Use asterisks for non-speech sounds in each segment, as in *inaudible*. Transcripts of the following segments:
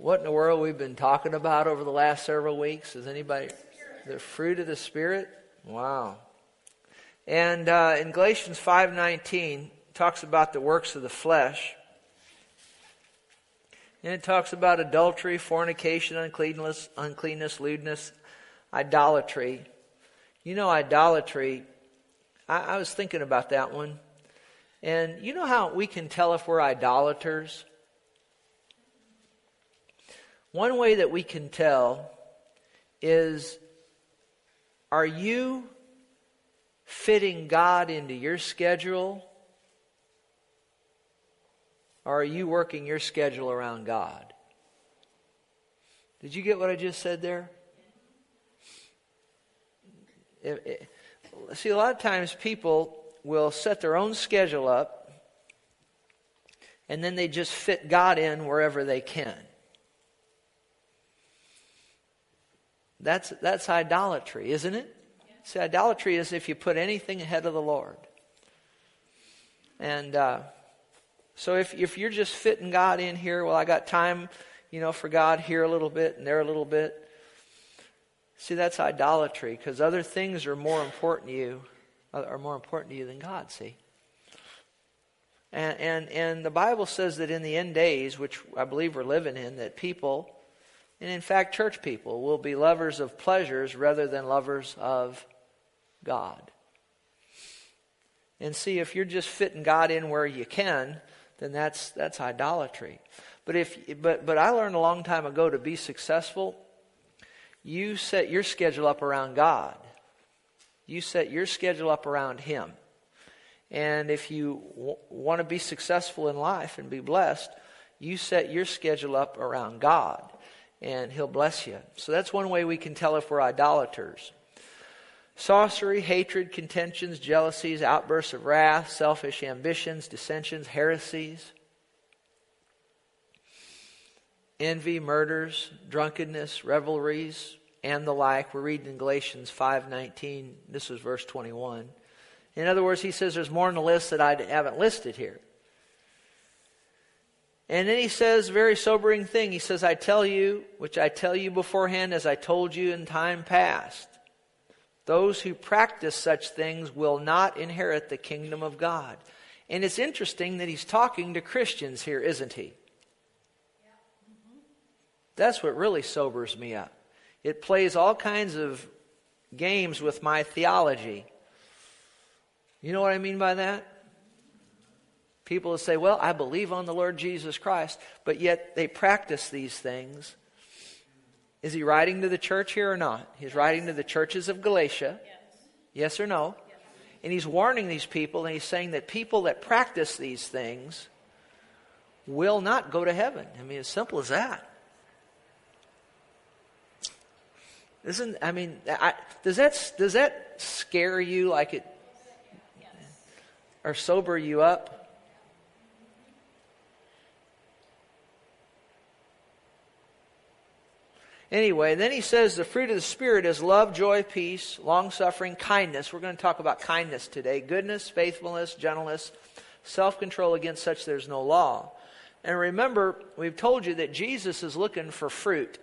what in the world we've been talking about over the last several weeks? Is anybody the fruit of the spirit? Wow. And uh, in Galatians five nineteen talks about the works of the flesh. And it talks about adultery, fornication, uncleanness, uncleanness, lewdness, idolatry. You know, idolatry. I, I was thinking about that one. And you know how we can tell if we're idolaters? One way that we can tell is are you fitting God into your schedule? Or are you working your schedule around God? Did you get what I just said there? It, it, see, a lot of times people will set their own schedule up and then they just fit God in wherever they can. That's, that's idolatry, isn't it? See, idolatry is if you put anything ahead of the Lord. And uh, so if, if you're just fitting God in here, well, I got time, you know, for God here a little bit and there a little bit. See, that's idolatry because other things are more important to you, are more important to you than God, see? And, and, and the Bible says that in the end days, which I believe we're living in, that people, and in fact, church people, will be lovers of pleasures rather than lovers of God. And see, if you're just fitting God in where you can, then that's, that's idolatry. But, if, but, but I learned a long time ago to be successful, you set your schedule up around God. You set your schedule up around Him. And if you w- want to be successful in life and be blessed, you set your schedule up around God, and He'll bless you. So that's one way we can tell if we're idolaters. Sorcery, hatred, contentions, jealousies, outbursts of wrath, selfish ambitions, dissensions, heresies, envy, murders, drunkenness, revelries, and the like. We're reading in Galatians 5:19. This is verse 21. In other words, he says there's more in the list that I haven't listed here. And then he says very sobering thing. He says, I tell you, which I tell you beforehand as I told you in time past, those who practice such things will not inherit the kingdom of God. And it's interesting that he's talking to Christians here, isn't he? That's what really sobers me up. It plays all kinds of games with my theology. You know what I mean by that? People will say, Well, I believe on the Lord Jesus Christ, but yet they practice these things. Is he writing to the church here or not? He's writing to the churches of Galatia. Yes, yes or no? Yes. And he's warning these people, and he's saying that people that practice these things will not go to heaven. I mean, as simple as that. Isn't I mean, I, does that does that scare you like it, or sober you up? Anyway, then he says the fruit of the Spirit is love, joy, peace, long suffering, kindness. We're going to talk about kindness today goodness, faithfulness, gentleness, self control. Against such there's no law. And remember, we've told you that Jesus is looking for fruit.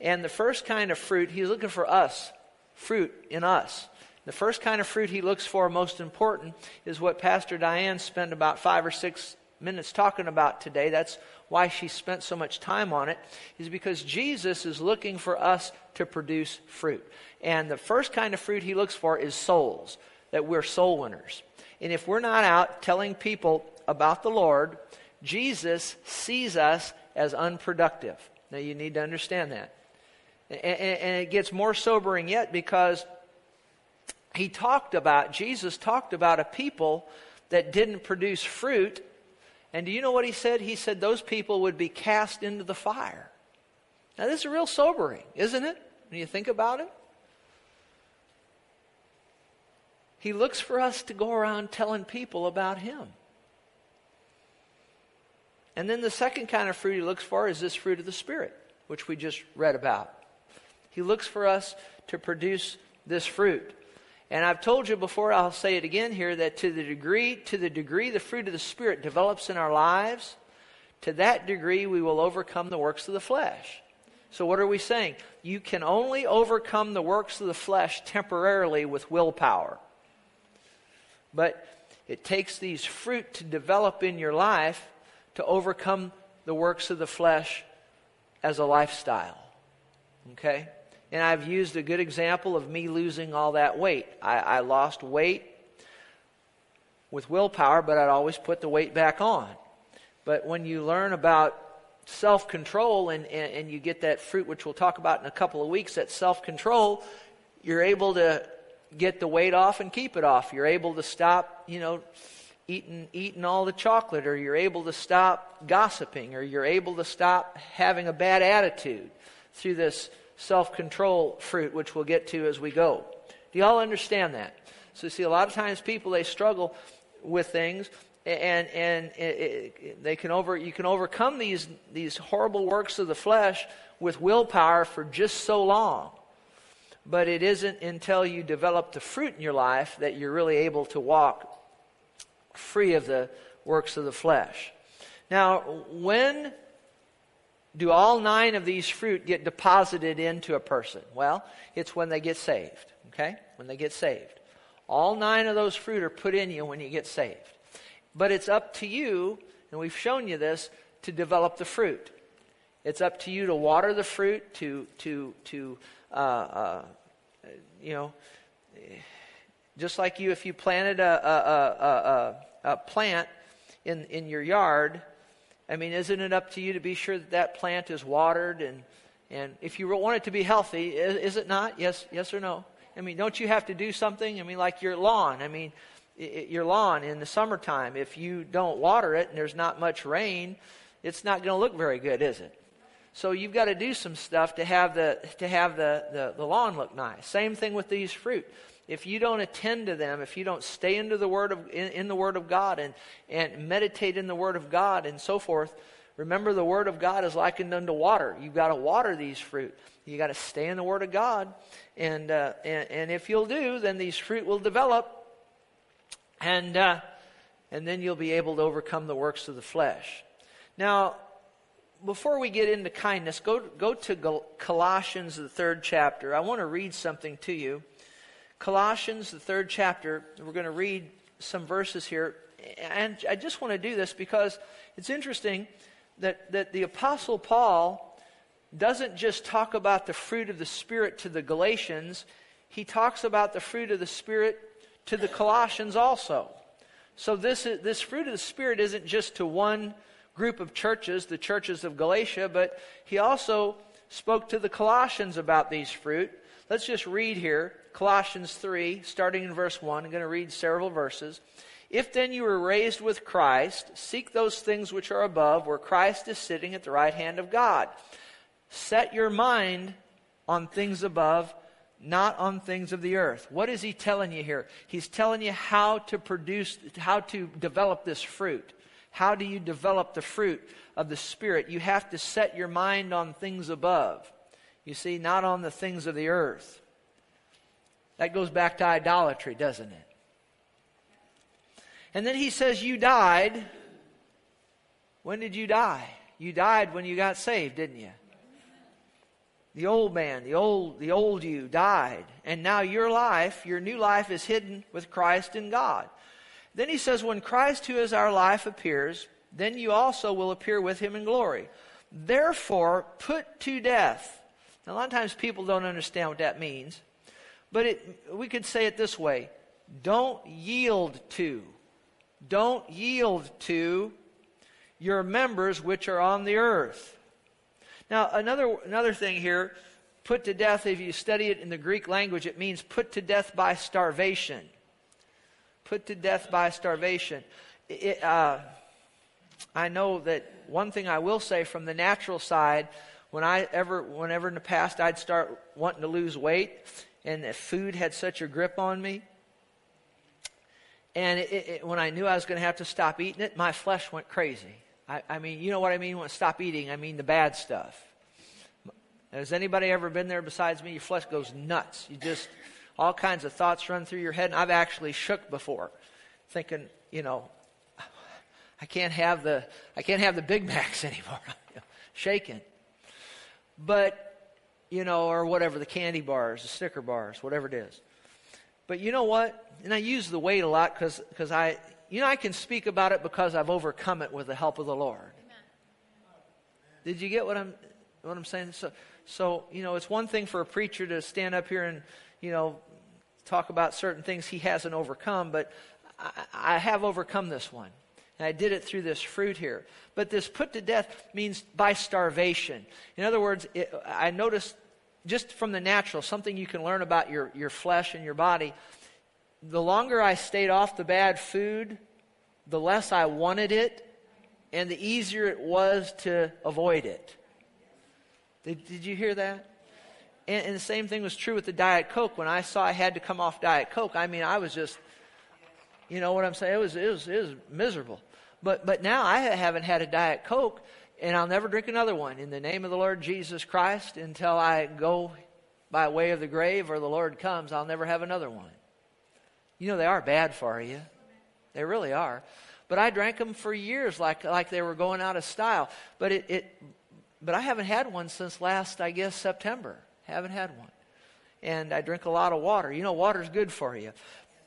And the first kind of fruit, he's looking for us, fruit in us. The first kind of fruit he looks for, most important, is what Pastor Diane spent about five or six minutes talking about today. That's why she spent so much time on it, is because Jesus is looking for us to produce fruit. And the first kind of fruit he looks for is souls, that we're soul winners. And if we're not out telling people about the Lord, Jesus sees us as unproductive. Now, you need to understand that. And, and, it gets more sobering yet because he talked about, Jesus talked about a people that didn't produce fruit. And do you know what he said? He said those people would be cast into the fire. Now, this is real sobering, isn't it? When you think about it. He looks for us to go around telling people about him. And then the second kind of fruit he looks for is this fruit of the Spirit, which we just read about. He looks for us to produce this fruit. And I've told you before, I'll say it again here, that to the degree, to the degree the fruit of the Spirit develops in our lives, to that degree we will overcome the works of the flesh. So, what are we saying? You can only overcome the works of the flesh temporarily with willpower. But it takes these fruit to develop in your life to overcome the works of the flesh as a lifestyle. Okay? And I've used a good example of me losing all that weight. I, I lost weight with willpower, but I'd always put the weight back on. But when you learn about self control and, and, and, you get that fruit, which we'll talk about in a couple of weeks, that self control, you're able to get the weight off and keep it off. You're able to stop, you know, eating, eating all the chocolate, or you're able to stop gossiping, or you're able to stop having a bad attitude through this self control fruit, which we'll get to as we go. Do y'all understand that? So, see, a lot of times people, they struggle with things and and it, it, they can over you can overcome these these horrible works of the flesh with willpower for just so long but it isn't until you develop the fruit in your life that you're really able to walk free of the works of the flesh now when do all nine of these fruit get deposited into a person? Well it's when they get saved okay? When they get saved. All nine of those fruit are put in you when you get saved. But it's up to you, and we've shown you this, to develop the fruit. It's up to you to water the fruit, to, to, to uh, uh, you know, just like you, if you planted a, a, a, a, plant in, in your yard, I mean, isn't it up to you to be sure that that plant is watered and, and if you want it to be healthy, is, is it not? Yes, yes or no? I mean, don't you have to do something? I mean, like your lawn. I mean, your lawn in the summertime. If you don't water it and there's not much rain, it's not going to look very good, is it? So you've got to do some stuff to have the to have the, the, the lawn look nice. Same thing with these fruit. If you don't attend to them, if you don't stay into the word of in, in the word of God and and meditate in the word of God and so forth, remember the word of God is likened unto water. You've got to water these fruit. You got to stay in the word of God, and, uh, and and if you'll do, then these fruit will develop and, uh, and then you'll be able to overcome the works of the flesh. Now, before we get into kindness, go, go to Colossians, the third chapter. I want to read something to you. Colossians, the third chapter, we're going to read some verses here. And I just want to do this because it's interesting that, that the Apostle Paul doesn't just talk about the fruit of the Spirit to the Galatians, he talks about the fruit of the Spirit to the Colossians also. So this, is, this fruit of the Spirit isn't just to one group of churches, the churches of Galatia, but he also spoke to the Colossians about these fruit. Let's just read here Colossians 3, starting in verse 1. I'm going to read several verses. If then you were raised with Christ, seek those things which are above, where Christ is sitting at the right hand of God. Set your mind on things above not on things of the earth. What is he telling you here? He's telling you how to produce, how to develop this fruit. How do you develop the fruit of the Spirit? You have to set your mind on things above. You see, not on the things of the earth. That goes back to idolatry, doesn't it? And then he says, You died. When did you die? You died when you got saved, didn't you? The old man, the old, the old you died. And now your life, your new life is hidden with Christ in God. Then he says, when Christ, who is our life, appears, then you also will appear with him in glory. Therefore, put to death. Now, a lot of times people don't understand what that means, but it, we could say it this way don't yield to. Don't yield to your members which are on the earth. Now, another, another thing here, put to death, if you study it in the Greek language, it means put to death by starvation. Put to death by starvation. It, uh, I know that one thing I will say from the natural side, when I ever, whenever in the past I'd start wanting to lose weight, and food had such a grip on me, and it, it, when I knew I was going to have to stop eating it, my flesh went crazy. I, I mean, you know what I mean when I stop eating? I mean the bad stuff. Has anybody ever been there besides me? Your flesh goes nuts. You just, all kinds of thoughts run through your head. And I've actually shook before, thinking, you know, I can't have the I can't have the Big Macs *laughs* anymore. Shaken. But you know, or whatever the candy bars, the Snicker bars, whatever it is. But you know what? And I use the weight a lot because because I, you know, I can speak about it because I've overcome it with the help of the Lord. Amen. Did you get what I'm what I'm saying? So, so you know, it's one thing for a preacher to stand up here and you know talk about certain things he hasn't overcome, but I, I have overcome this one. And I did it through this fruit here. But this put to death means by starvation. In other words, it, I noticed just from the natural, something you can learn about your, your flesh and your body. The longer I stayed off the bad food, the less I wanted it, and the easier it was to avoid it. Did, did you hear that? And, and the same thing was true with the Diet Coke. When I saw I had to come off Diet Coke, I mean, I was just, you know what I'm saying? It was, it was, it was miserable. But, but now I haven't had a Diet Coke, and I'll never drink another one in the name of the Lord Jesus Christ until I go by way of the grave or the Lord comes. I'll never have another one. You know, they are bad for you. They really are. But I drank them for years like, like they were going out of style. But, it, it, but I haven't had one since last, I guess, September. Haven't had one. And I drink a lot of water. You know, water's good for you.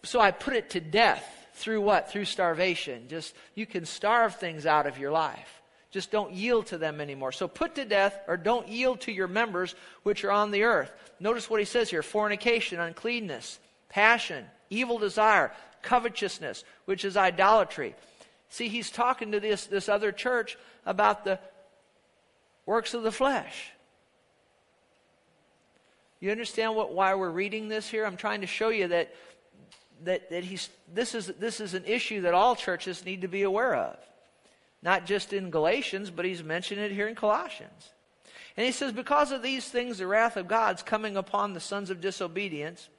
So I put it to death through what? Through starvation. Just, you can starve things out of your life. Just don't yield to them anymore. So put to death or don't yield to your members which are on the earth. Notice what he says here fornication, uncleanness, passion, evil desire, covetousness, which is idolatry. See, he's talking to this, this other church about the works of the flesh. You understand what, why we're reading this here? I'm trying to show you that, that, that he's, this, is, this is an issue that all churches need to be aware of. Not just in Galatians, but he's mentioned it here in Colossians. And he says, Because of these things, the wrath of God's coming upon the sons of disobedience,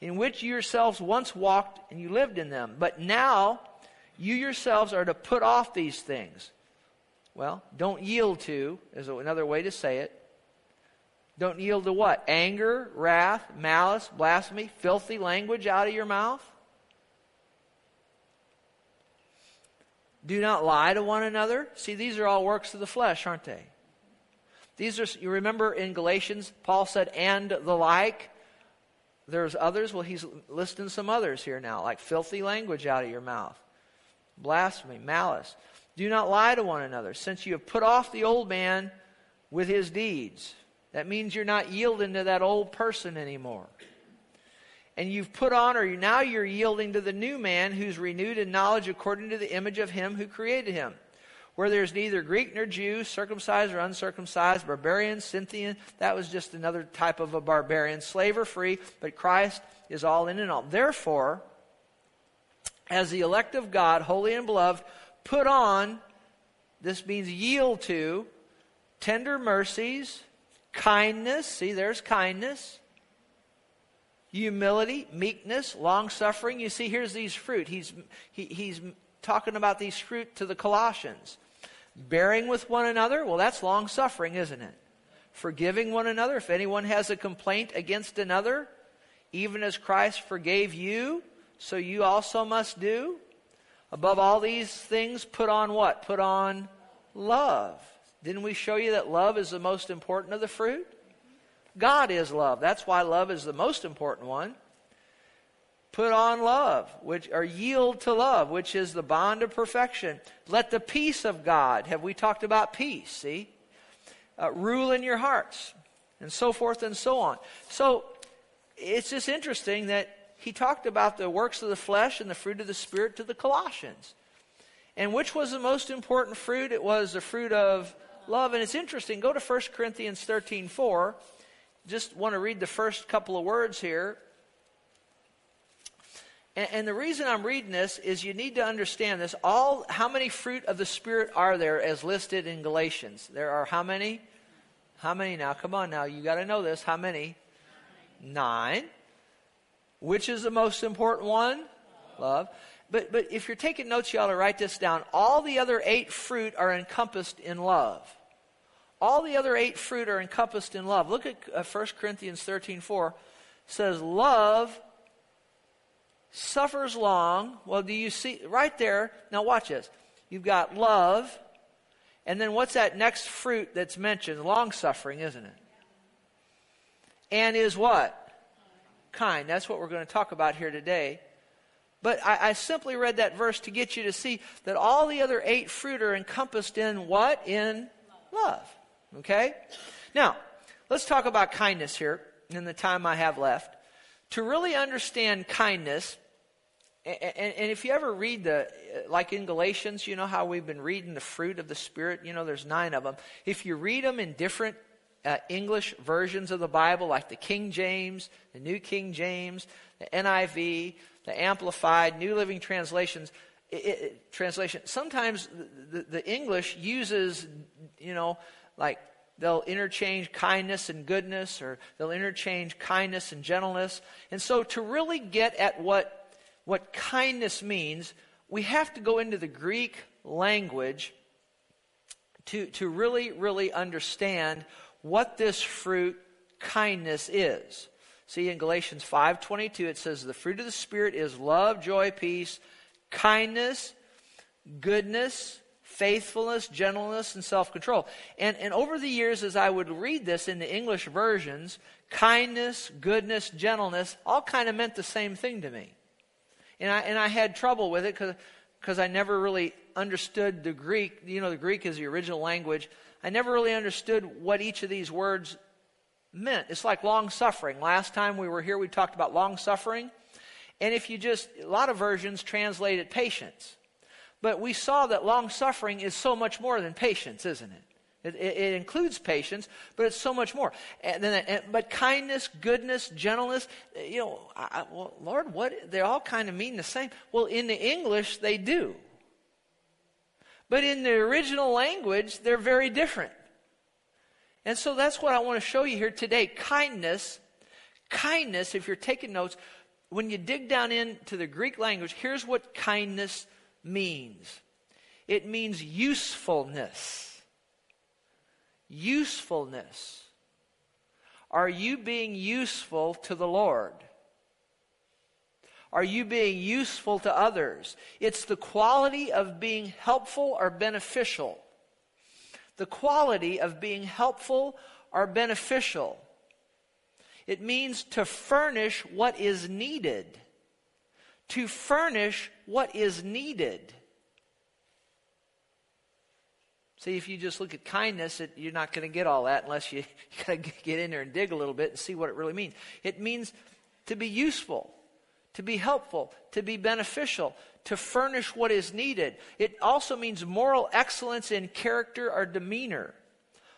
in which you yourselves once walked and you lived in them. But now you yourselves are to put off these things. Well, don't yield to, is another way to say it. Don't yield to what? Anger, wrath, malice, blasphemy, filthy language out of your mouth? Do not lie to one another. See, these are all works of the flesh, aren't they? These are, you remember in Galatians, Paul said, and the like. There's others. Well, he's listing some others here now, like filthy language out of your mouth, blasphemy, malice. Do not lie to one another, since you have put off the old man with his deeds. That means you're not yielding to that old person anymore and you've put on, or now you're yielding to the new man who's renewed in knowledge according to the image of him who created him. Where there's neither Greek nor Jew, circumcised or uncircumcised, barbarian, Scythian, that was just another type of a barbarian, slave or free, but Christ is all in and all. Therefore, as the elect of God, holy and beloved, put on, this means yield to, tender mercies, kindness, see, there's kindness humility, meekness, long suffering. You see, here's these fruit. He's, he, he's talking about these fruit to the Colossians. Bearing with one another, well, that's long suffering, isn't it? Forgiving one another. If anyone has a complaint against another, even as Christ forgave you, so you also must do. Above all these things, put on what? Put on love. Didn't we show you that love is the most important of the fruit? God is love. That's why love is the most important one. Put on love, which or yield to love, which is the bond of perfection. Let the peace of God. Have we talked about peace? See, uh, rule in your hearts, and so forth and so on. So it's just interesting that he talked about the works of the flesh and the fruit of the spirit to the Colossians. And which was the most important fruit? It was the fruit of love. And it's interesting. Go to 1 Corinthians 13 4 just want to read the first couple of words here. And, and, the reason I'm reading this is you need to understand this. All how many fruit of the Spirit are there as listed in Galatians? There are how many? How many now? Come on now, you got to know this. How many? Nine. Which is the most important one? Love. But but if you're taking notes, you ought to write this down. All the other eight fruit are encompassed in love. All the other eight fruit are encompassed in love. Look at uh, 1 Corinthians 13 4. says, Love suffers long. Well, do you see right there? Now, watch this. you've got love, and then what's that next fruit that's mentioned? Long suffering, isn't it? And is what? Kind. That's what we're going to talk about here today. But I, I, simply read that verse to get you to see that all the other eight fruit are encompassed in what? In love. Okay? Now, let's talk about kindness here in the time I have left. To really understand kindness, and, if you ever read the, like in Galatians, you know how we've been reading the fruit of the Spirit? You know, there's nine of them. If you read them in different uh, English versions of the Bible, like the King James, the New King James, the NIV, the Amplified, New Living Translations, it, it, translation. Sometimes the, the, the English uses, you know, like they'll interchange kindness and goodness, or they'll interchange kindness and gentleness. And so, to really get at what what kindness means, we have to go into the Greek language to to really, really understand what this fruit kindness is. See in Galatians 5:22 it says the fruit of the spirit is love, joy, peace, kindness, goodness, faithfulness, gentleness, and self-control. And and over the years as I would read this in the English versions, kindness, goodness, gentleness all kind of meant the same thing to me. And I and I had trouble with it because I never really understood the Greek. You know, the Greek is the original language. I never really understood what each of these words meant. It's like long suffering. Last time we were here, we talked about long suffering. And if you just, a lot of versions translate it patience. But we saw that long suffering is so much more than patience, isn't it? It, it, it includes patience, but it's so much more. And then, and, but kindness, goodness, gentleness, eh, you know, I, well, Lord, what? They all kind of mean the same. Well, in the English, they do. But in the original language, they're very different. And so that's what I want to show you here today. Kindness, kindness, if you're taking notes, when you dig down into the Greek language, here's what kindness means it means usefulness. Usefulness. Are you being useful to the Lord? Are you being useful to others? It's the quality of being helpful or beneficial the quality of being helpful or beneficial. It means to furnish what is needed. To furnish what is needed. See, if you just look at kindness, it, you're not going to get all that unless you, *laughs* you got to get in there and dig a little bit and see what it really means. It means to be useful, to be helpful, to be beneficial, to furnish what is needed. It also means moral excellence in character or demeanor.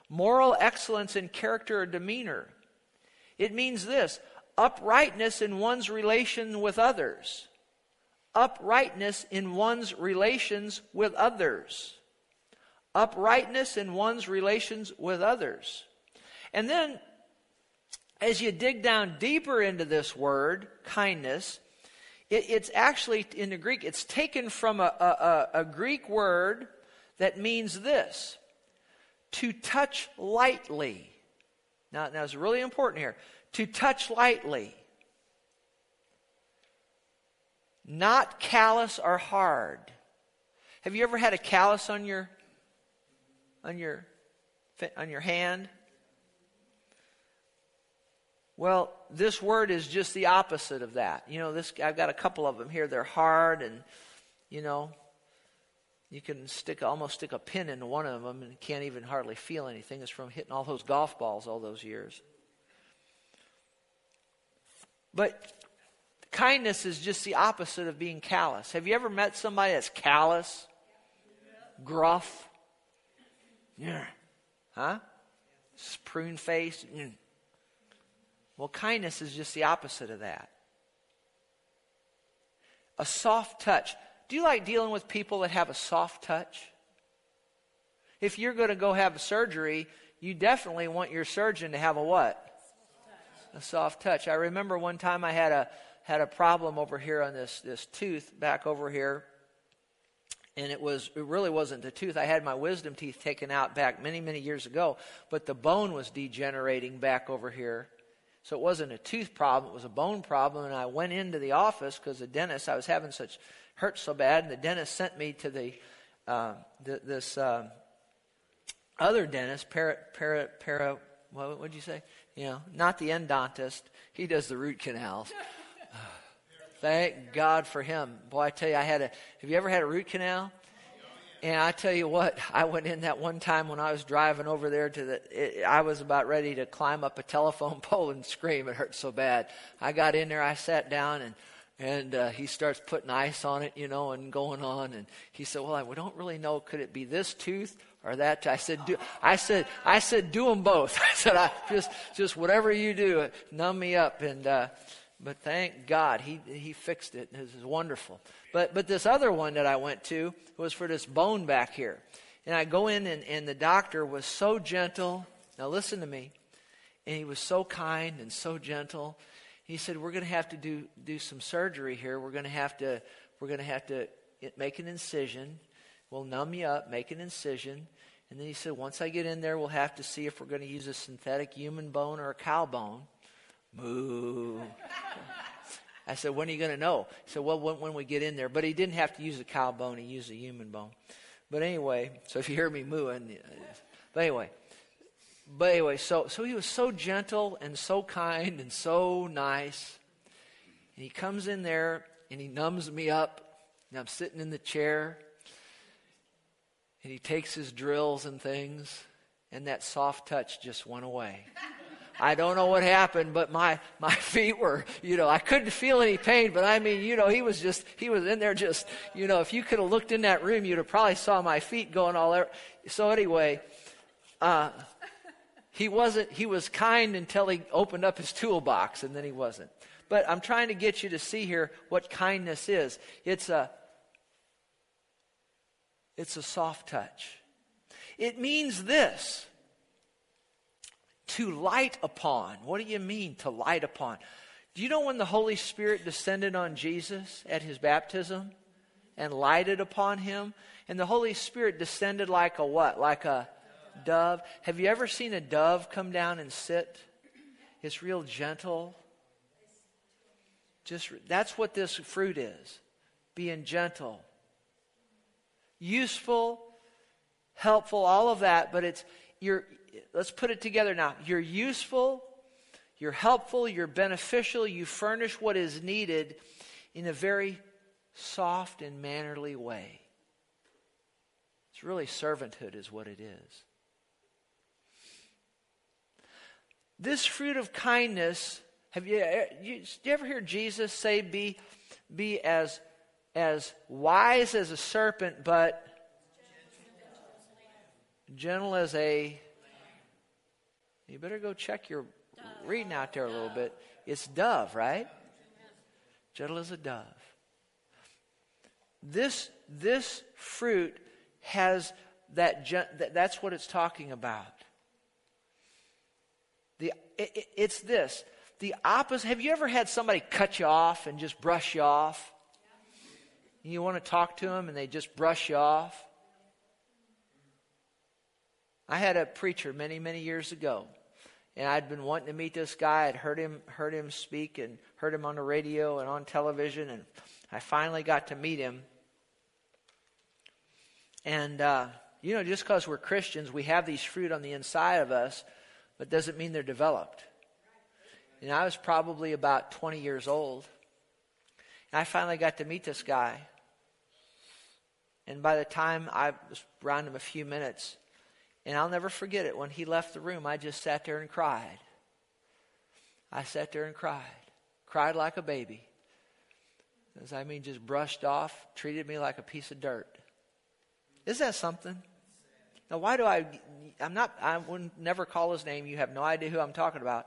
Moral excellence in character or demeanor. It means this uprightness in one's relation with others. Uprightness in one's relations with others. Uprightness in one's relations with others. And then, as you dig down deeper into this word, kindness, it, it's actually, in the Greek, it's taken from a, a, a Greek word that means this to touch lightly. Now, now it's really important here. To touch lightly. Not callous or hard. Have you ever had a callus on your on your on your hand? Well, this word is just the opposite of that. You know, this I've got a couple of them here. They're hard, and you know, you can stick almost stick a pin into one of them and can't even hardly feel anything. It's from hitting all those golf balls all those years. But kindness is just the opposite of being callous. Have you ever met somebody that's callous, gruff? Yeah, huh? Prune face. Mm. Well, kindness is just the opposite of that. A soft touch. Do you like dealing with people that have a soft touch? If you're going to go have surgery, you definitely want your surgeon to have a what? A soft touch. I remember one time I had a had a problem over here on this this tooth back over here and it was it really wasn't the tooth. I had my wisdom teeth taken out back many many years ago, but the bone was degenerating back over here. So it wasn't a tooth problem, it was a bone problem. And I went into the office because the dentist, I was having such hurt so bad, and the dentist sent me to the uh, th- this uh, other dentist, para, para, para, what would you say? You know, not the endodontist. He does the root canals. Thank God for him. Boy, I tell you, I had a. Have you ever had a root canal? And I tell you what, I went in that one time when I was driving over there to the. It, I was about ready to climb up a telephone *laughs* pole and scream. It hurt so bad. I got in there. I sat down and and uh, he starts putting ice on it, you know, and going on. And he said, "Well, I, we don't really know. Could it be this tooth or that?" I said, do, "I said, I said, do them both." *laughs* I said, "I just, just whatever you do, numb me up." And uh, but thank God he he fixed it. This is wonderful. But but this other one that I went to was for this bone back here, and I go in and, and the doctor was so gentle. Now listen to me, and he was so kind and so gentle he said, "We're going to have to do do some surgery here. We're going to have to we're going to have to make an incision. We'll numb you up, make an incision." And then he said, "Once I get in there, we'll have to see if we're going to use a synthetic human bone or a cow bone." Moo. I said, "When are you going to know?" He said, "Well, when, when we get in there." But he didn't have to use a cow bone; he used a human bone. But anyway, so if you hear me mooing, uh, but anyway, but anyway, so, so he was so gentle and so kind and so nice. And he comes in there and he numbs me up. And I'm sitting in the chair. And he takes his drills and things. And that soft touch just went away. I don't know what happened, but my, my *laughs* feet were, you know, I couldn't feel any pain, but I mean, you know, he was just, he was in there just, you know, if you could have looked in that room, you'd have probably saw my feet going all there. So anyway, uh, he wasn't, he was kind until he opened up his toolbox and then he wasn't. But I'm trying to get you to see here what kindness is. It's a, it's a soft touch. It means this to light upon. What do you mean to light upon? Do you know when the Holy Spirit descended on Jesus at his baptism and lighted upon him? And the Holy Spirit descended like a what? Like a dove. Have you ever seen a dove come down and sit? It's real gentle. Just that's what this fruit is. Being gentle. Useful, helpful, all of that, but it's you're let's put it together now. You're useful, you're helpful, you're beneficial, you furnish what is needed in a very soft and mannerly way. It's really servanthood, is what it is. This fruit of kindness, have you, uh, you, you ever hear Jesus say, be, be as, as wise as a serpent, but gentle as a. You better go check your reading out there a little bit. It's dove, right? Gentle as a dove. This, this fruit has that, that's what it's talking about. The, it, it's this. The opposite. Have you ever had somebody cut you off and just brush you off? You want to talk to them and they just brush you off? I had a preacher many, many years ago, and I'd been wanting to meet this guy. I'd heard him, heard him speak and heard him on the radio and on television, and I finally got to meet him. And, uh, you know, just because we're Christians, we have these fruit on the inside of us but doesn't mean they're developed. And I was probably about 20 years old. And I finally got to meet this guy. And by the time I was around him a few minutes, and I'll never forget it, when he left the room, I just sat there and cried. I sat there and cried. Cried like a baby. As I mean, just brushed off, treated me like a piece of dirt. Is that something? Now, why do I? I'm not. I would never call his name. You have no idea who I'm talking about.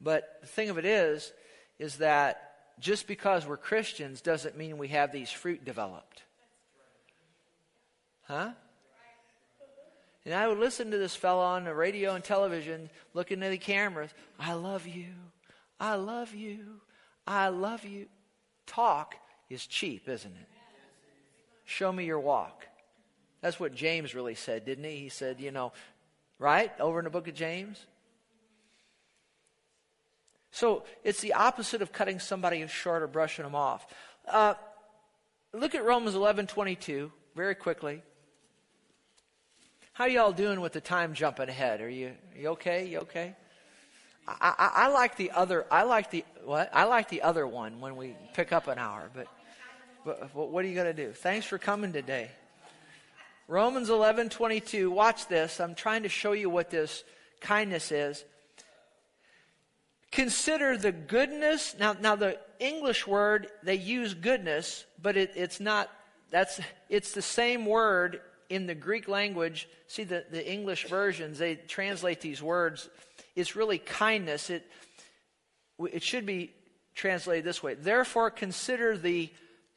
But the thing of it is, is that just because we're Christians doesn't mean we have these fruit developed. Huh? And I would listen to this fellow on the radio and television, looking at the cameras. I love you. I love you. I love you. Talk is cheap, isn't it? Show me your walk. That's what James really said, didn't he? He said, you know, right? Over in the book of James. So it's the opposite of cutting somebody short or brushing them off. Uh, look at Romans 11 22 very quickly. How y'all doing with the time jumping ahead? Are you, are you okay? You okay? I, I, I like the other. I like the what? I like the other one when we pick up an hour. But, but what are you going to do? Thanks for coming today. Romans eleven twenty two. Watch this. I'm trying to show you what this kindness is. Consider the goodness. Now, now the English word they use goodness, but it, it's not. That's it's the same word in the Greek language. See the, the English versions they translate these words. It's really kindness. It it should be translated this way. Therefore, consider the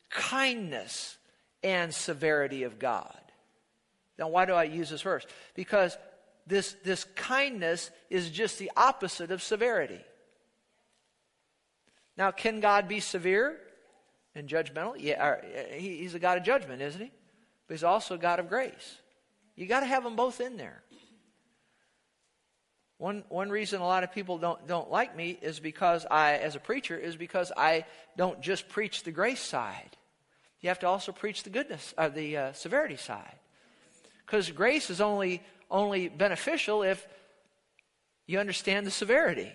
kindness and severity of God. Now, why do I use this verse? Because this, this kindness is just the opposite of severity. Now, can God be severe and judgmental? Yeah, he's a God of judgment, isn't he? But he's also God of grace. You got to have them both in there. One, one reason a lot of people don't, don't like me is because I, as a preacher, is because I don't just preach the grace side. You have to also preach the goodness, uh, the uh, severity side. Because grace is only, only beneficial if you understand the severity.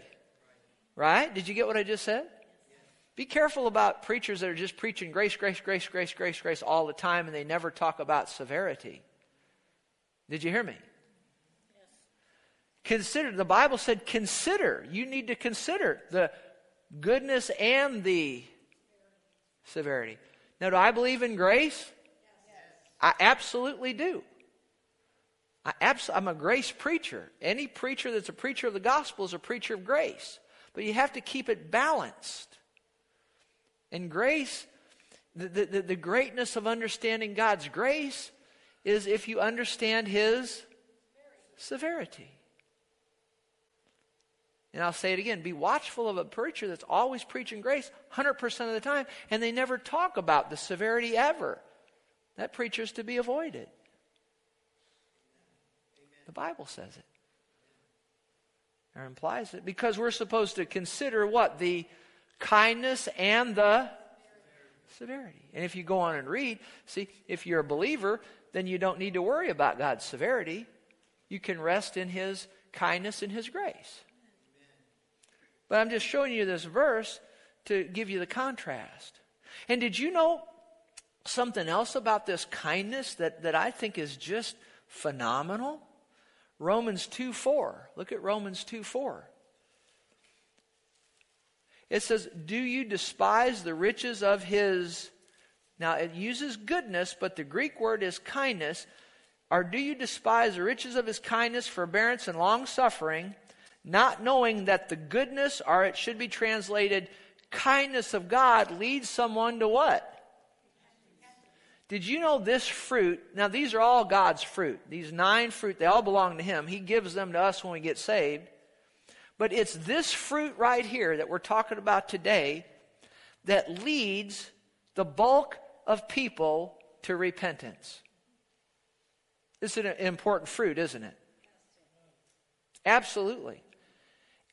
Right? Did you get what I just said? Be careful about preachers that are just preaching grace, grace, grace, grace, grace, grace all the time and they never talk about severity. Did you hear me? Yes. Consider, the Bible said, consider. You need to consider the goodness and the severity. Now, do I believe in grace? Yes. I absolutely do. I abs- I'm a grace preacher. Any preacher that's a preacher of the gospel is a preacher of grace. But you have to keep it balanced. And grace, the, the, the greatness of understanding God's grace is if you understand His severity. And I'll say it again be watchful of a preacher that's always preaching grace 100% of the time, and they never talk about the severity ever. That preacher is to be avoided. The Bible says it. Or implies it. Because we're supposed to consider what? The kindness and the severity. And if you go on and read, see, if you're a believer, then you don't need to worry about God's severity. You can rest in His kindness and His grace. But I'm just showing you this verse to give you the contrast. And did you know something else about this kindness that, that I think is just phenomenal? Romans 2 4. Look at Romans 2 4. It says, Do you despise the riches of his. Now, it uses goodness, but the Greek word is kindness. Or do you despise the riches of his kindness, forbearance, and long suffering, not knowing that the goodness, or it should be translated, kindness of God, leads someone to what? Did you know this fruit? Now, these are all God's fruit. These nine fruit, they all belong to Him. He gives them to us when we get saved. But it's this fruit right here that we're talking about today that leads the bulk of people to repentance. This is an important fruit, isn't it? Absolutely.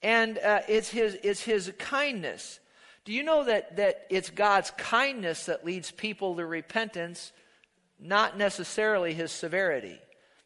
And uh, it's, his, it's his kindness. Do you know that, that it's God's kindness that leads people to repentance, not necessarily his severity?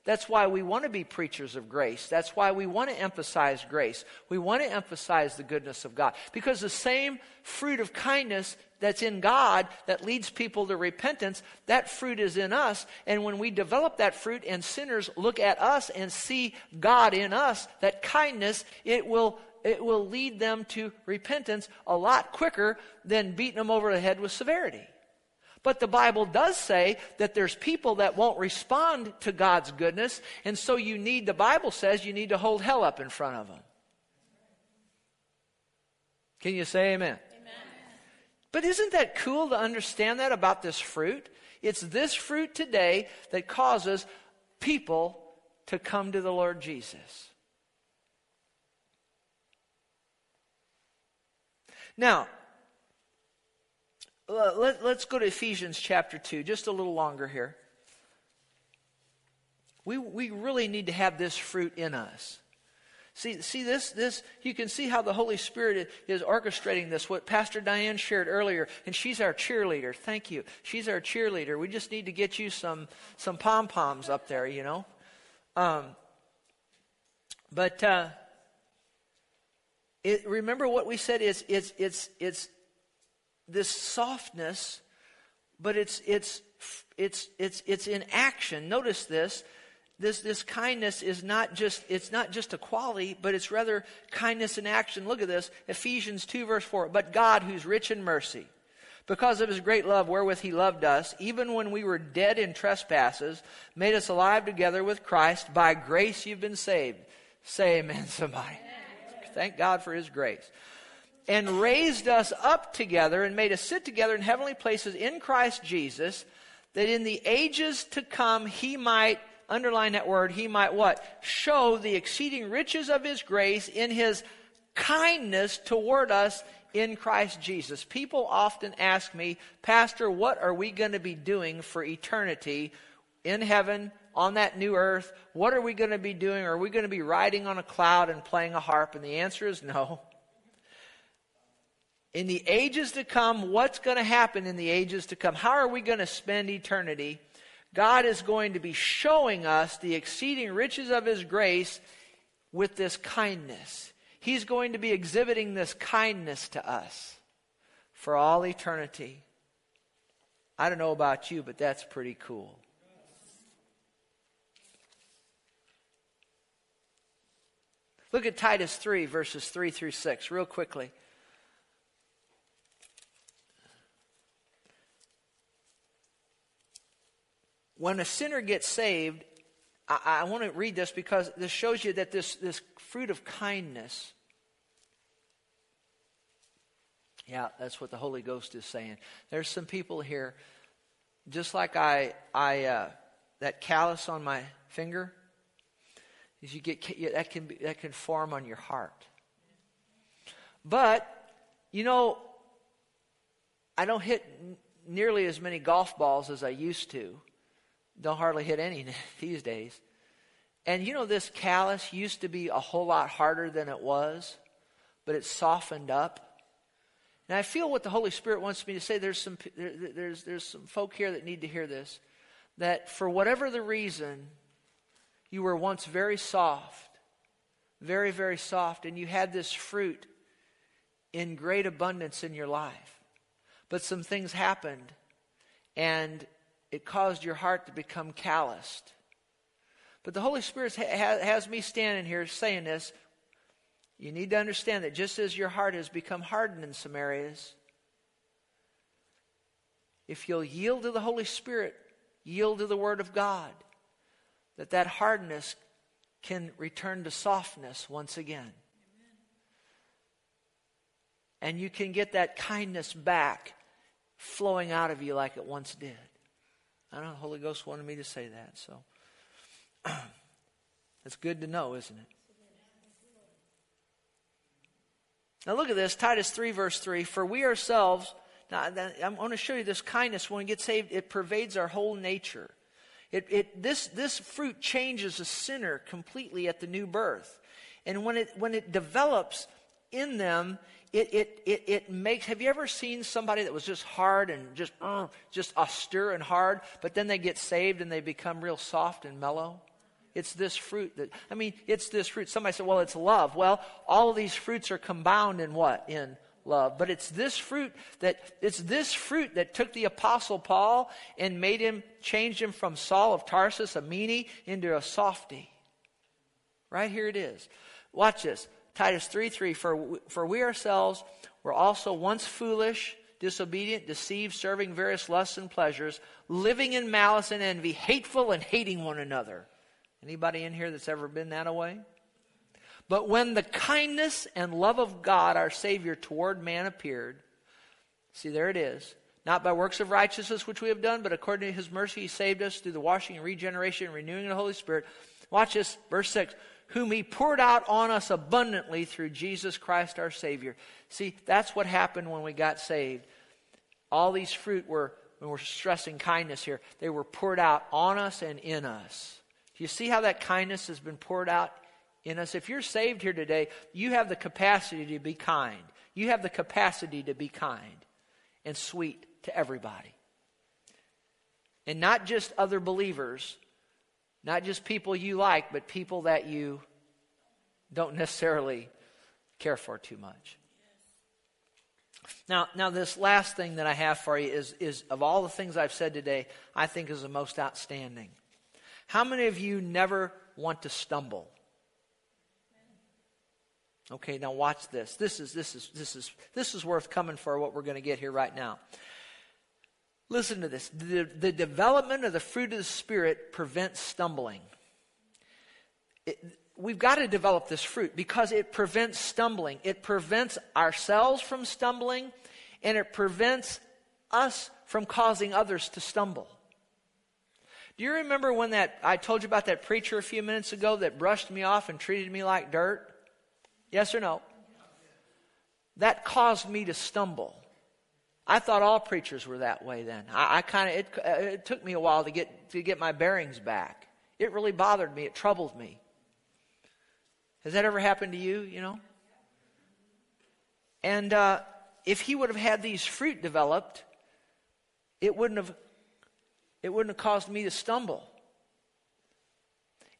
That's why we want to be preachers of grace. That's why we want to emphasize grace. We want to emphasize the goodness of God. Because the same fruit of kindness that's in God that leads people to repentance, that fruit is in us. And when we develop that fruit and sinners look at us and see God in us, that kindness, it will it will lead them to repentance a lot quicker than beating them over the head with severity. But the Bible does say that there's people that won't respond to God's goodness, and so you need, the Bible says, you need to hold hell up in front of them. Can you say amen? amen? But isn't that cool to understand that about this fruit? It's this fruit today that causes people to come to the Lord Jesus. Now, let, us go to Ephesians chapter 2, just a little longer here. We, we really need to have this fruit in us. See, see this, this, you can see how the Holy Spirit is orchestrating this, what Pastor Diane shared earlier, and she's our cheerleader. Thank you. She's our cheerleader. We just need to get you some, some pom-poms up there, you know. Um, but uh, it, remember what we said is it's it's it's this softness, but it's it's it's it's it's in action. Notice this. This, this kindness is not just it's not just a quality but it's rather kindness in action look at this ephesians 2 verse 4 but god who's rich in mercy because of his great love wherewith he loved us, even when we were dead in trespasses, made us alive together with Christ. By grace you've been saved. Say amen, *laughs* somebody. Thank God for his grace. And raised us up together and made us sit together in heavenly places in Christ Jesus, that in the ages to come he might, underline that word, he might what? Show the exceeding riches of his grace in his kindness toward us in Christ Jesus. People often ask me, Pastor, what are we going to be doing for eternity in heaven, on that new earth? What are we going to be doing? Are we going to be riding on a cloud and playing a harp? And the answer is no. In the ages to come, what's going to happen in the ages to come? How are we going to spend eternity? God is going to be showing us the exceeding riches of His grace with this kindness. He's going to be exhibiting this kindness to us for all eternity. I don't know about you, but that's pretty cool. Look at Titus 3, verses 3 through 6, real quickly. When a sinner gets saved, I, I want to read this because this shows you that this, this fruit of kindness Yeah, that's what the Holy Ghost is saying. There's some people here, just like I, I uh, that callus on my finger, is you get that can be, that can form on your heart. But you know, I don't hit nearly as many golf balls as I used to. Don't hardly hit any *laughs* these days. And you know, this callus used to be a whole lot harder than it was, but it's softened up. And I feel what the Holy Spirit wants me to say. There's some, there, there's, there's some folk here that need to hear this. That for whatever the reason, you were once very soft, very, very soft, and you had this fruit in great abundance in your life. But some things happened, and it caused your heart to become calloused. But the Holy Spirit has me standing here saying this you need to understand that just as your heart has become hardened in some areas, if you'll yield to the Holy Spirit, yield to the Word of God, that that hardness can return to softness once again. And you can get that kindness back flowing out of you like it once did. I know the Holy Ghost wanted me to say that, so *clears throat* it's good to know, isn't it? Now look at this, Titus 3, verse 3. For we ourselves, now I'm going to show you this kindness. When we get saved, it pervades our whole nature. It, it, this, this fruit changes a sinner completely at the new birth. And when it, when it develops in them, it, it, it, it makes, have you ever seen somebody that was just hard and just, uh, just austere and hard, but then they get saved and they become real soft and mellow? It's this fruit that, I mean, it's this fruit. Somebody said, well, it's love. Well, all these fruits are combined in what? In love. But it's this fruit that, it's this fruit that took the apostle Paul and made him, changed him from Saul of Tarsus, a meanie, into a softy. Right here it is. Watch this. Titus 3 3 for, for we ourselves were also once foolish, disobedient, deceived, serving various lusts and pleasures, living in malice and envy, hateful and hating one another. Anybody in here that's ever been that way? But when the kindness and love of God, our Savior, toward man appeared, see, there it is. Not by works of righteousness which we have done, but according to his mercy, he saved us through the washing and regeneration and renewing of the Holy Spirit. Watch this, verse 6 whom he poured out on us abundantly through Jesus Christ our Savior. See, that's what happened when we got saved. All these fruit were, when we're stressing kindness here, they were poured out on us and in us. Do you see how that kindness has been poured out in us? If you're saved here today, you have the capacity to be kind. You have the capacity to be kind and sweet to everybody. And not just other believers, Not just people you like, but people that you don't necessarily care for too much. Now, now this last thing that I have for you is, is of all the things I've said today, I think is the most outstanding. How many of you never want to stumble? Okay, now watch this. This is this is this is this is worth coming for what we're going to get here right now. Listen to this. The, the development of the fruit of the Spirit prevents stumbling. It, we've got to develop this fruit because it prevents stumbling. It prevents ourselves from stumbling, and it prevents us from causing others to stumble. Do you remember when that I told you about that preacher a few minutes ago that brushed me off and treated me like dirt? Yes or no? That caused me to stumble. I thought all preachers were that way then. I, I kind of, it, uh, it took me a while to get, to get my bearings back. It really bothered me. It troubled me. Has that ever happened to you, you know? And uh, if he would have had these fruit developed, it wouldn't have, it wouldn't have caused me to stumble.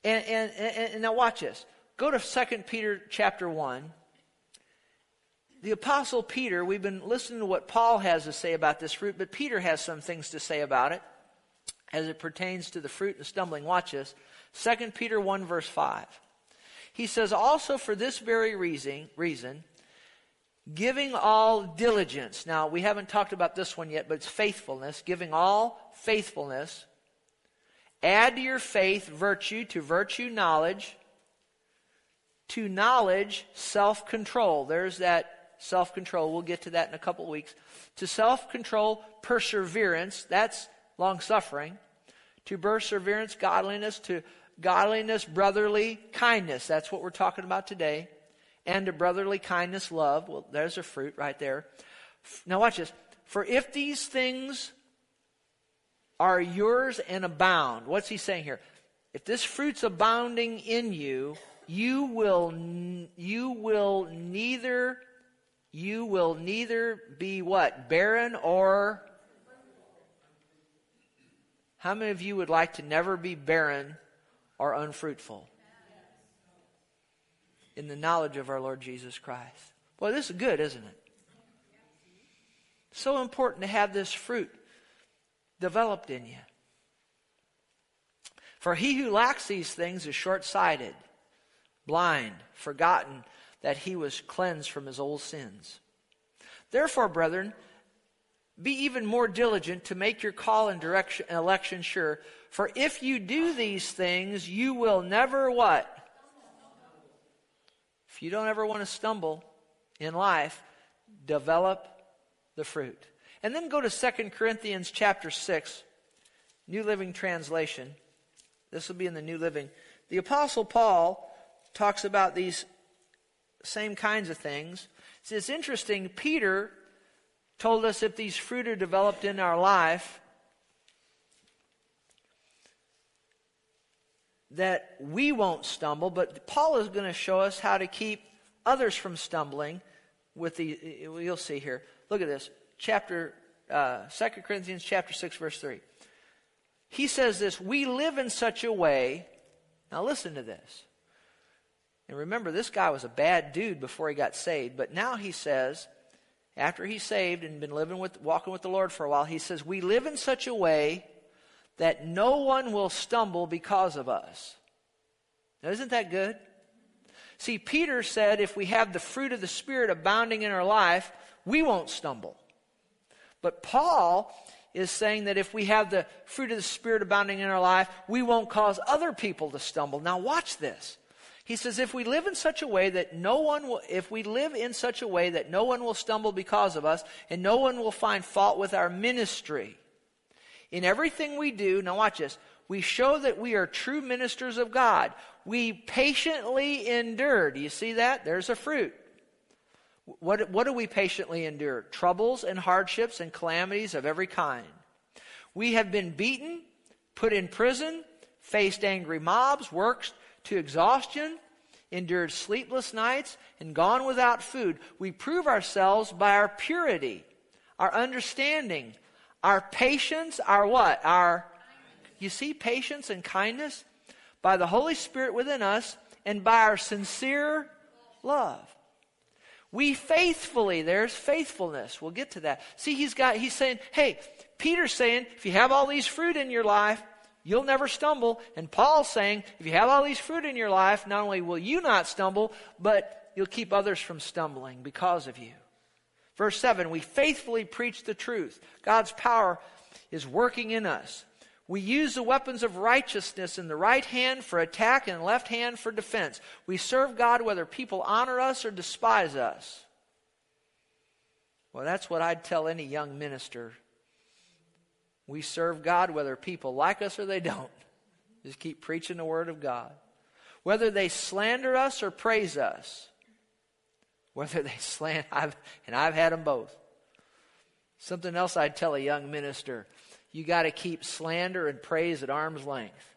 And, and, and, and now watch this. Go to 2 Peter chapter 1 the Apostle Peter, we've been listening to what Paul has to say about this fruit, but Peter has some things to say about it as it pertains to the fruit and stumbling. Watch this. 2 Peter 1, verse 5. He says, Also for this very reason, reason, giving all diligence. Now, we haven't talked about this one yet, but it's faithfulness. Giving all faithfulness. Add to your faith virtue, to virtue knowledge, to knowledge self control. There's that self control. We'll get to that in a couple of weeks. To self control, perseverance. That's long suffering. To perseverance, godliness. To godliness, brotherly kindness. That's what we're talking about today. And to brotherly kindness, love. Well, there's a fruit right there. Now, watch this. For if these things are yours and abound, what's he saying here? If this fruit's abounding in you, you will, you will neither you will neither be what? Barren or. How many of you would like to never be barren or unfruitful? In the knowledge of our Lord Jesus Christ. Well, this is good, isn't it? So important to have this fruit developed in you. For he who lacks these things is short sighted, blind, forgotten that he was cleansed from his old sins. Therefore, brethren, be even more diligent to make your call and direction, election sure. For if you do these things, you will never what? If you don't ever want to stumble in life, develop the fruit. And then go to 2 Corinthians chapter 6, New Living Translation. This will be in the New Living. The Apostle Paul talks about these same kinds of things. It's interesting, Peter told us if these fruit are developed in our life, that we won't stumble, but Paul is going to show us how to keep others from stumbling with the, you'll see here. Look at this. Chapter, uh, 2 Corinthians chapter 6, verse 3. He says this, we live in such a way, now listen to this. And remember, this guy was a bad dude before he got saved, but now he says, after he's saved and been living with, walking with the Lord for a while, he says, We live in such a way that no one will stumble because of us. Now, isn't that good? See, Peter said if we have the fruit of the Spirit abounding in our life, we won't stumble. But Paul is saying that if we have the fruit of the Spirit abounding in our life, we won't cause other people to stumble. Now, watch this. He says, if we live in such a way that no one will, if we live in such a way that no one will stumble because of us and no one will find fault with our ministry, in everything we do, now watch this, we show that we are true ministers of God. We patiently endure. Do you see that? There's a fruit. What, what do we patiently endure? Troubles and hardships and calamities of every kind. We have been beaten, put in prison, faced angry mobs, worked to exhaustion, endured sleepless nights, and gone without food. We prove ourselves by our purity, our understanding, our patience, our what? Our, you see, patience and kindness. by the Holy Spirit within us and by our sincere love. We faithfully, there's faithfulness. We'll get to that. See, he's got, he's saying, hey, Peter's saying, if you have all these fruit in your life, you'll never stumble. And Paul's saying, if you have all these fruit in your life, not only will you not stumble, but you'll keep others from stumbling because of you. Verse 7 We faithfully preach the truth. God's power is working in us. We use the weapons of righteousness in the right hand for attack and left hand for defense. We serve God whether people honor us or despise us. Well, that's what I'd tell any young minister. We serve God whether people like us or they don't. Just keep preaching the Word of God. Whether they slander us or praise us. Whether they *laughs* slander, I've, and I've had them both. Something else I'd tell a young minister you got to keep slander and praise at arm's length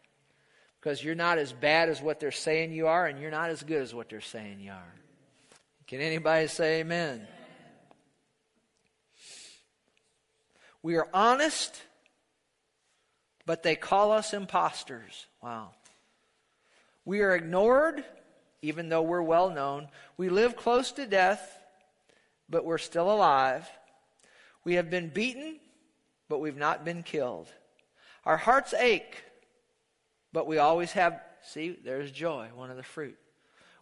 because you're not as bad as what they're saying you are, and you're not as good as what they're saying you are. Can anybody say amen? We are honest, but they call us imposters. Wow. We are ignored, even though we're well known. We live close to death, but we're still alive. We have been beaten, but we've not been killed. Our hearts ache, but we always have, see, there's joy, one of the fruit.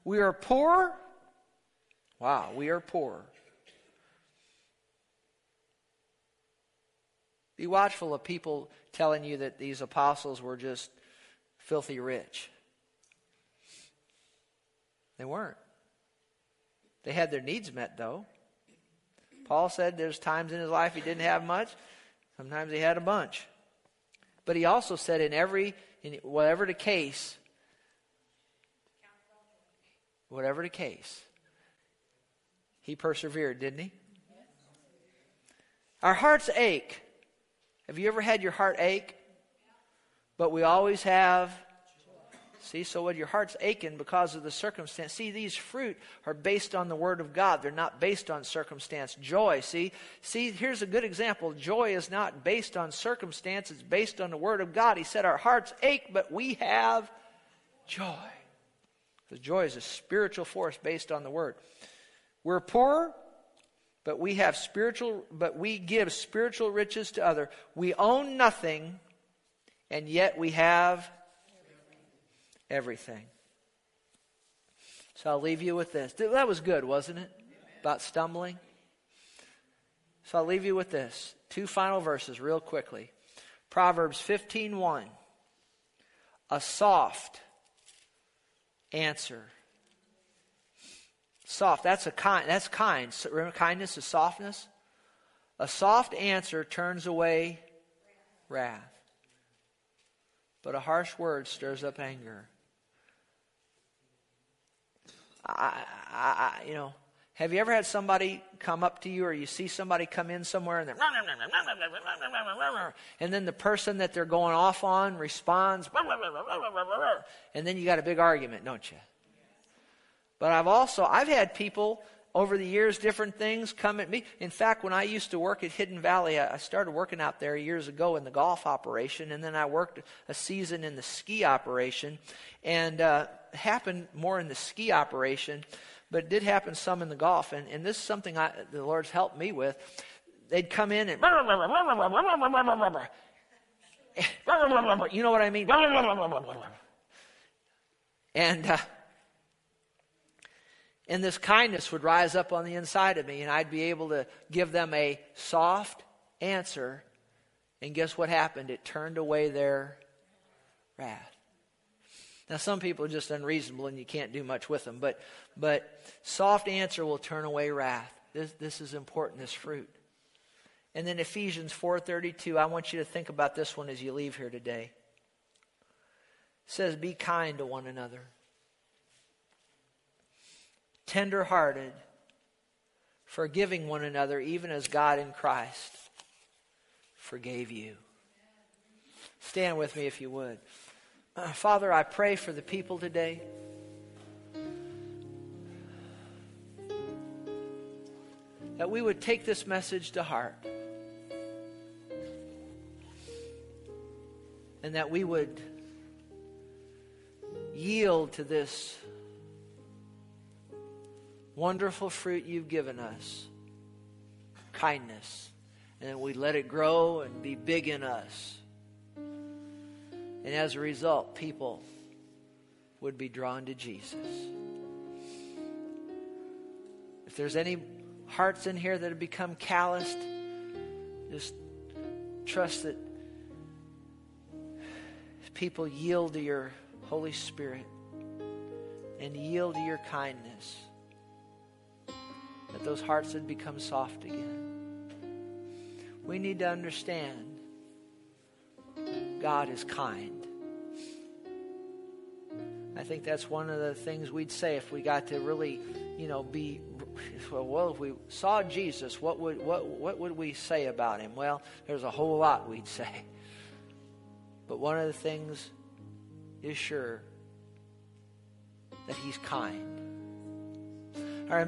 We are poor. Wow, we are poor. Be watchful of people telling you that these apostles were just filthy rich. They weren't. They had their needs met, though. Paul said there's times in his life he didn't have much. Sometimes he had a bunch. But he also said, in every, in whatever the case, whatever the case, he persevered, didn't he? Our hearts ache. Have you ever had your heart ache? But we always have See, so when your heart's aching because of the circumstance, see, these fruit are based on the Word of God. They're not based on circumstance. Joy, see, see, here's a good example. Joy is not based on circumstance, it's based on the Word of God. He said, Our hearts ache, but we have joy. Because joy is a spiritual force based on the Word. We're poor, but we have spiritual, but we give spiritual riches to other. We own nothing, and yet we have everything. So I'll leave you with this. That was good, wasn't it? About stumbling. So I'll leave you with this. Two final verses real quickly. Proverbs 15:1. A soft answer. Soft, that's a kind that's kind. Remember kindness is softness? A soft answer turns away wrath. But a harsh word stirs up anger. I, I, you know, have you ever had somebody come up to you or you see somebody come in somewhere and, and then the person that they're going off on responds and then you got a big argument, don't you? But I've also, I've had people over the years, different things come at me. In fact, when I used to work at Hidden Valley, I started working out there years ago in the golf operation, and then I worked a season in the ski operation, and uh, happened more in the ski operation, but it did happen some in the golf. And, and this is something I, the Lord's helped me with. They'd come in and *laughs* you know what I mean? And uh, and this kindness would rise up on the inside of me, and I'd be able to give them a soft answer. And guess what happened? It turned away their wrath. Now, some people are just unreasonable and you can't do much with them, but, but soft answer will turn away wrath. This, this is important, this fruit. And then Ephesians 4.32, I want you to think about this one as you leave here today. It says, be kind to one another tenderhearted, forgiving one another, even as God in Christ forgave you. Stand with me if you would. Uh, Father, I pray for the people today. That we would take this message to heart. And that we would yield to this wonderful fruit you've given us kindness. And we let it grow and be big in us. And as a result, people would be drawn to Jesus. If there's any hearts in here that have become calloused, just trust that people yield to your Holy Spirit and yield to your kindness, that those hearts would become soft again. We need to understand God is kind. I think that's one of the things we'd say if we got to really, you know, be well. If we saw Jesus, what would what what would we say about him? Well, there's a whole lot we'd *laughs* say. But one of the things is sure that he's kind. I remember.